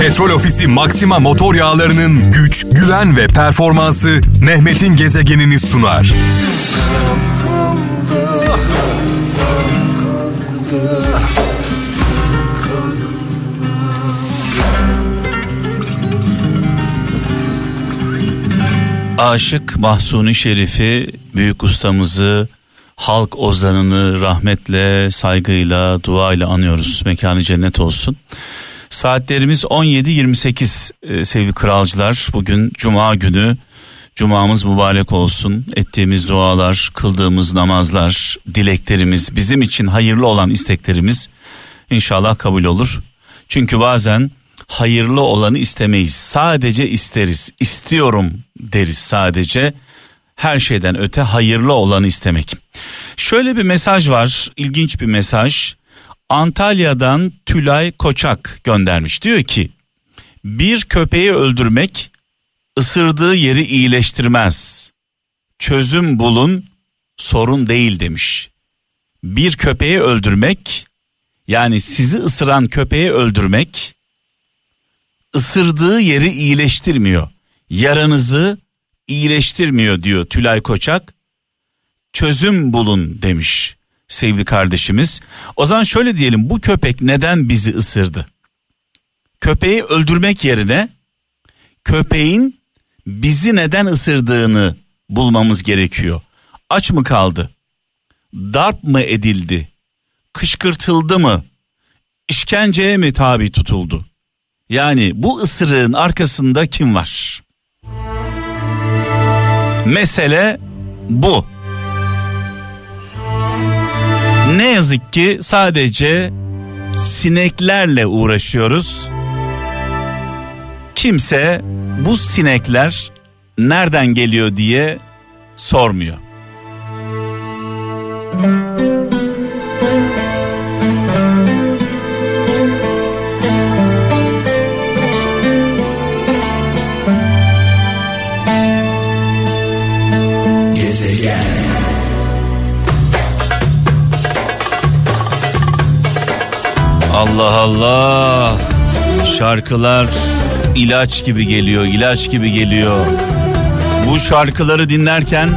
Petrol Ofisi Maxima motor yağlarının güç, güven ve performansı Mehmet'in gezegenini sunar. Aşık Mahsuni Şerif'i büyük ustamızı halk ozanını rahmetle, saygıyla, duayla anıyoruz. Mekanı cennet olsun. Saatlerimiz 17.28 e, sevgili kralcılar. Bugün cuma günü. Cumamız mübarek olsun. Ettiğimiz dualar, kıldığımız namazlar, dileklerimiz, bizim için hayırlı olan isteklerimiz inşallah kabul olur. Çünkü bazen hayırlı olanı istemeyiz. Sadece isteriz. İstiyorum deriz sadece. Her şeyden öte hayırlı olanı istemek. Şöyle bir mesaj var, ilginç bir mesaj. Antalya'dan Tülay Koçak göndermiş. Diyor ki bir köpeği öldürmek ısırdığı yeri iyileştirmez. Çözüm bulun sorun değil demiş. Bir köpeği öldürmek yani sizi ısıran köpeği öldürmek ısırdığı yeri iyileştirmiyor. Yaranızı iyileştirmiyor diyor Tülay Koçak. Çözüm bulun demiş sevgili kardeşimiz. O zaman şöyle diyelim bu köpek neden bizi ısırdı? Köpeği öldürmek yerine köpeğin bizi neden ısırdığını bulmamız gerekiyor. Aç mı kaldı? Darp mı edildi? Kışkırtıldı mı? İşkenceye mi tabi tutuldu? Yani bu ısırığın arkasında kim var? Mesele bu. Ne yazık ki sadece sineklerle uğraşıyoruz. Kimse bu sinekler nereden geliyor diye sormuyor. Allah Allah. Şarkılar ilaç gibi geliyor, ilaç gibi geliyor. Bu şarkıları dinlerken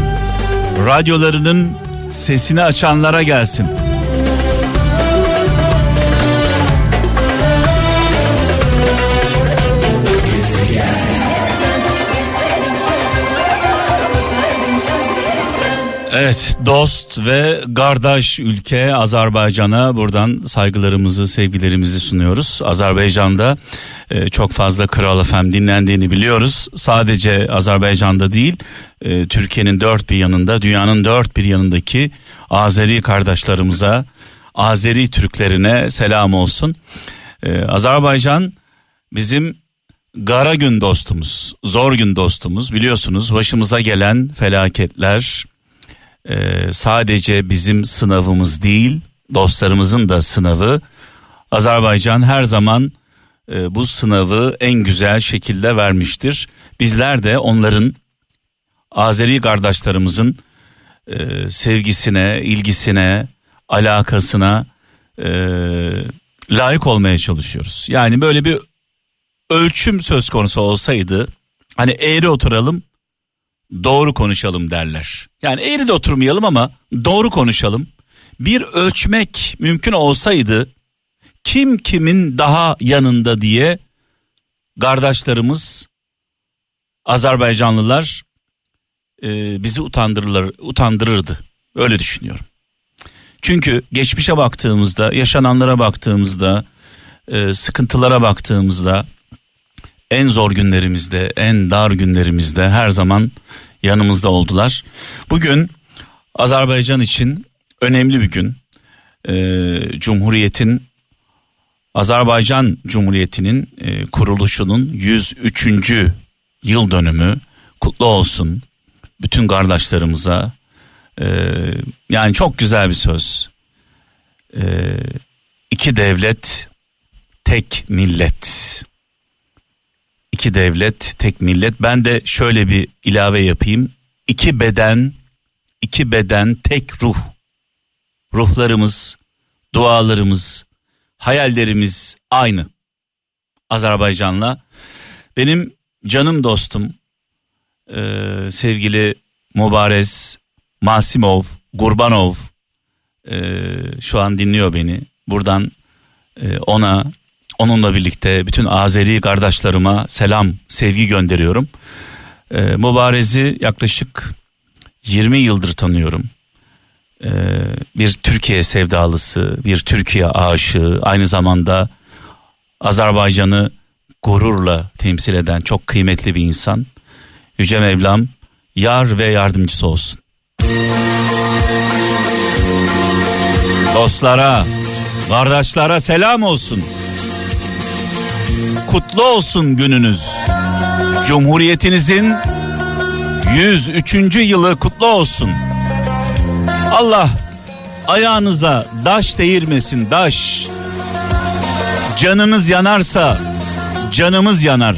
radyolarının sesini açanlara gelsin. Evet dost ve kardeş ülke Azerbaycan'a buradan saygılarımızı sevgilerimizi sunuyoruz. Azerbaycan'da e, çok fazla Kral FM dinlendiğini biliyoruz. Sadece Azerbaycan'da değil e, Türkiye'nin dört bir yanında dünyanın dört bir yanındaki Azeri kardeşlerimize Azeri Türklerine selam olsun. E, Azerbaycan bizim gara gün dostumuz, zor gün dostumuz biliyorsunuz başımıza gelen felaketler e, sadece bizim sınavımız değil dostlarımızın da sınavı. Azerbaycan her zaman e, bu sınavı en güzel şekilde vermiştir. Bizler de onların Azeri kardeşlerimizin e, sevgisine, ilgisine, alakasına e, layık olmaya çalışıyoruz. Yani böyle bir ölçüm söz konusu olsaydı hani eğri oturalım doğru konuşalım derler. Yani eğri de oturmayalım ama doğru konuşalım. Bir ölçmek mümkün olsaydı kim kimin daha yanında diye kardeşlerimiz Azerbaycanlılar e, bizi utandırırlar, utandırırdı. Öyle düşünüyorum. Çünkü geçmişe baktığımızda, yaşananlara baktığımızda, e, sıkıntılara baktığımızda en zor günlerimizde, en dar günlerimizde her zaman yanımızda oldular. Bugün Azerbaycan için önemli bir gün. Ee, Cumhuriyet'in Azerbaycan Cumhuriyeti'nin e, kuruluşunun 103. yıl dönümü kutlu olsun bütün kardeşlerimize. Ee, yani çok güzel bir söz. Ee, iki devlet, tek millet iki devlet, tek millet. Ben de şöyle bir ilave yapayım. İki beden, iki beden, tek ruh. Ruhlarımız, dualarımız, hayallerimiz aynı. Azerbaycan'la. Benim canım dostum e, sevgili Mubarez Masimov Gurbanov e, şu an dinliyor beni. Buradan e, ona onunla birlikte bütün Azeri kardeşlerime selam sevgi gönderiyorum. E, Mubarez'i yaklaşık 20 yıldır tanıyorum. E, bir Türkiye sevdalısı, bir Türkiye aşığı, aynı zamanda Azerbaycan'ı gururla temsil eden çok kıymetli bir insan. Yüce Mevlam yar ve yardımcısı olsun. Dostlara, kardeşlere selam olsun. Kutlu olsun gününüz. Cumhuriyetinizin 103. yılı kutlu olsun. Allah ayağınıza daş değirmesin daş. Canınız yanarsa canımız yanar.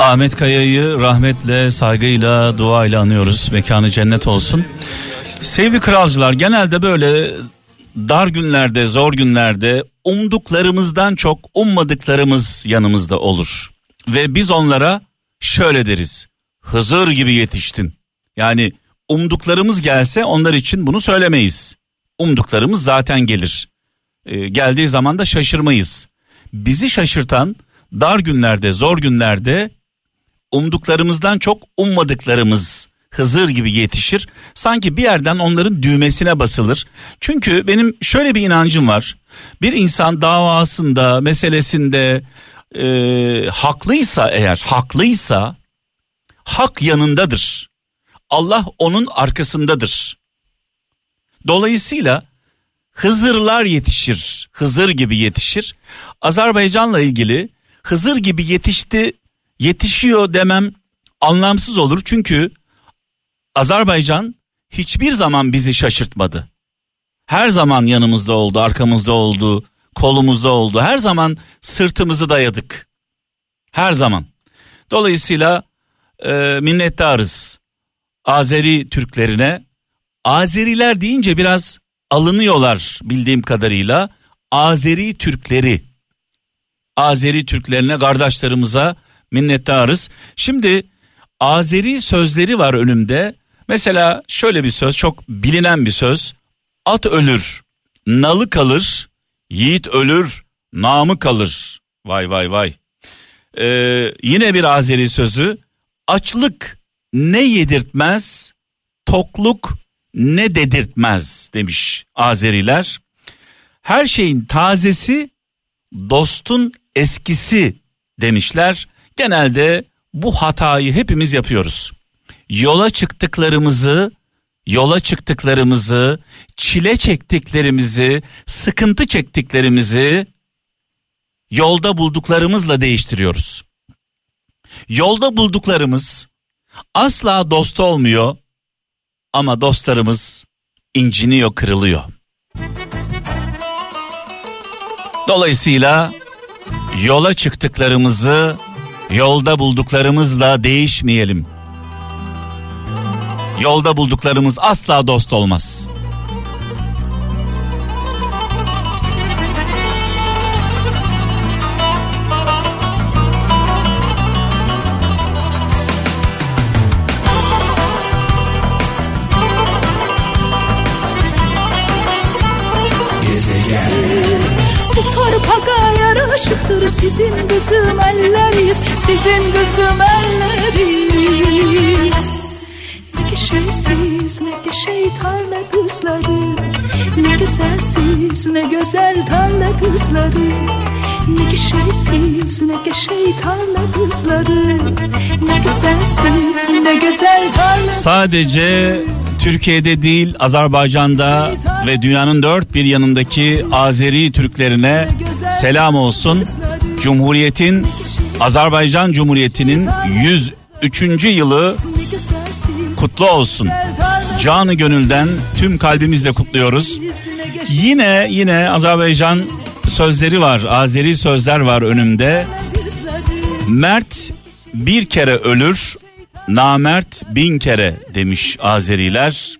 Ahmet Kaya'yı rahmetle, saygıyla, duayla anıyoruz. Mekanı cennet olsun. Sevgili kralcılar genelde böyle dar günlerde, zor günlerde umduklarımızdan çok ummadıklarımız yanımızda olur. Ve biz onlara şöyle deriz. Hızır gibi yetiştin. Yani umduklarımız gelse onlar için bunu söylemeyiz. Umduklarımız zaten gelir. Ee, geldiği zaman da şaşırmayız. Bizi şaşırtan dar günlerde, zor günlerde umduklarımızdan çok ummadıklarımız Hızır gibi yetişir. Sanki bir yerden onların düğmesine basılır. Çünkü benim şöyle bir inancım var. Bir insan davasında, meselesinde e, haklıysa eğer, haklıysa hak yanındadır. Allah onun arkasındadır. Dolayısıyla Hızırlar yetişir. Hızır gibi yetişir. Azerbaycan'la ilgili Hızır gibi yetişti, yetişiyor demem anlamsız olur. Çünkü Azerbaycan hiçbir zaman bizi şaşırtmadı. Her zaman yanımızda oldu, arkamızda oldu, kolumuzda oldu. Her zaman sırtımızı dayadık. Her zaman. Dolayısıyla e, minnettarız Azeri Türklerine. Azeriler deyince biraz alınıyorlar bildiğim kadarıyla. Azeri Türkleri, Azeri Türklerine, kardeşlerimize minnettarız. Şimdi Azeri sözleri var önümde. Mesela şöyle bir söz çok bilinen bir söz. At ölür, nalı kalır, yiğit ölür, namı kalır. Vay vay vay. Ee, yine bir Azeri sözü. Açlık ne yedirtmez, tokluk ne dedirtmez demiş Azeriler. Her şeyin tazesi dostun eskisi demişler. Genelde bu hatayı hepimiz yapıyoruz. Yola çıktıklarımızı, yola çıktıklarımızı, çile çektiklerimizi, sıkıntı çektiklerimizi yolda bulduklarımızla değiştiriyoruz. Yolda bulduklarımız asla dost olmuyor ama dostlarımız inciniyor, kırılıyor. Dolayısıyla yola çıktıklarımızı yolda bulduklarımızla değişmeyelim. Yolda bulduklarımız asla dost olmaz. Aşıktır sizin kızım elleriz Sizin kızım elleriz Ne geçersiz ne de şeytanla kızları Ne güzelsiz ne güzel tarla kızları. Ne geçersiz ne de şeytanla kızları Ne güzelsiz ne güzel tarla Sadece Türkiye'de değil Azerbaycan'da ve dünyanın dört bir yanındaki Azeri Türklerine selam olsun. Cumhuriyetin Azerbaycan Cumhuriyeti'nin 103. yılı kutlu olsun. Canı gönülden tüm kalbimizle kutluyoruz. Yine yine Azerbaycan sözleri var. Azeri sözler var önümde. Mert bir kere ölür, namert bin kere demiş Azeriler.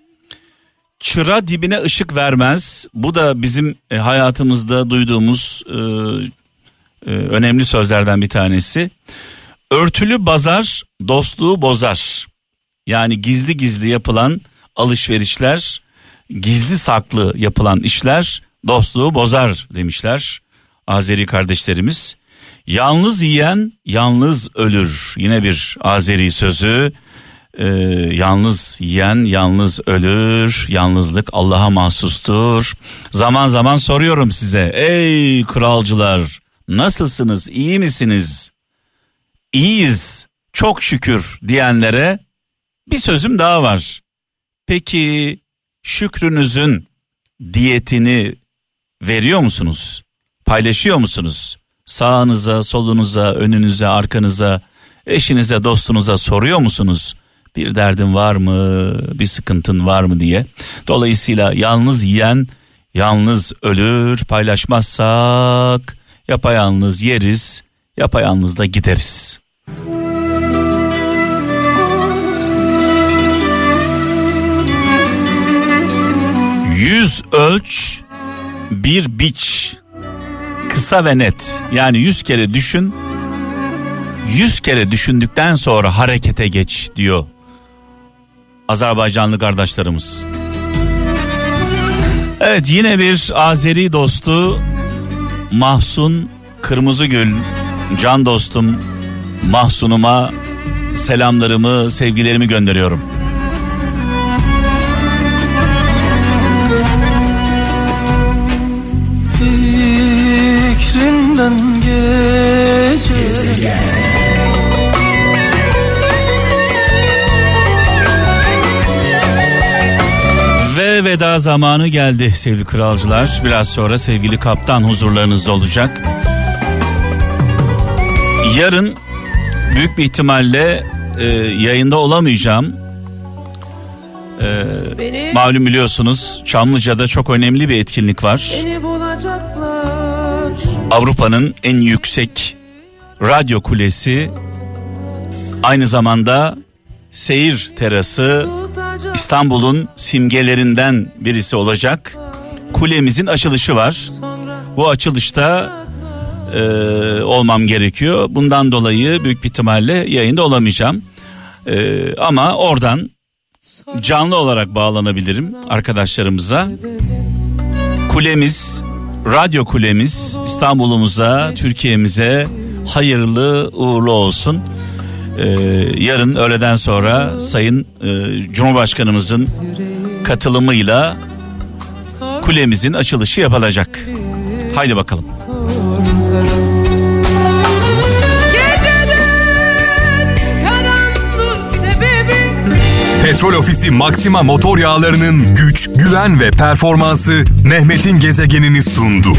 Çıra dibine ışık vermez. Bu da bizim e, hayatımızda duyduğumuz e, e, önemli sözlerden bir tanesi. Örtülü bazar dostluğu bozar. Yani gizli gizli yapılan alışverişler, gizli saklı yapılan işler dostluğu bozar demişler Azeri kardeşlerimiz. Yalnız yiyen yalnız ölür. Yine bir Azeri sözü. Ee, yalnız yiyen yalnız ölür. Yalnızlık Allah'a mahsustur. Zaman zaman soruyorum size. Ey kralcılar nasılsınız iyi misiniz? İyiyiz çok şükür diyenlere bir sözüm daha var. Peki şükrünüzün diyetini veriyor musunuz? Paylaşıyor musunuz? Sağınıza, solunuza, önünüze, arkanıza, eşinize, dostunuza soruyor musunuz? Bir derdin var mı, bir sıkıntın var mı diye. Dolayısıyla yalnız yiyen yalnız ölür, paylaşmazsak yapayalnız yeriz, yapayalnız da gideriz. Yüz ölç, bir biç. Kısa ve net. Yani yüz kere düşün. Yüz kere düşündükten sonra harekete geç diyor. Azerbaycanlı kardeşlerimiz. Evet yine bir Azeri dostu Mahsun Kırmızıgül can dostum Mahsun'uma selamlarımı sevgilerimi gönderiyorum. Veda zamanı geldi sevgili kralcılar. Biraz sonra sevgili kaptan huzurlarınızda olacak. Yarın büyük bir ihtimalle e, yayında olamayacağım. E, malum biliyorsunuz Çamlıca'da çok önemli bir etkinlik var. Avrupa'nın en yüksek radyo kulesi aynı zamanda seyir terası İstanbul'un simgelerinden birisi olacak. Kulemizin açılışı var. Bu açılışta e, olmam gerekiyor. Bundan dolayı büyük bir ihtimalle yayında olamayacağım. E, ama oradan canlı olarak bağlanabilirim arkadaşlarımıza. Kulemiz, radyo kulemiz İstanbul'umuza, Türkiye'mize hayırlı uğurlu olsun. Ee, yarın öğleden sonra Sayın e, Cumhurbaşkanımızın katılımıyla kulemizin açılışı yapılacak. Haydi bakalım. Petrol Ofisi Maxima motor yağlarının güç, güven ve performansı Mehmet'in gezegenini sundu.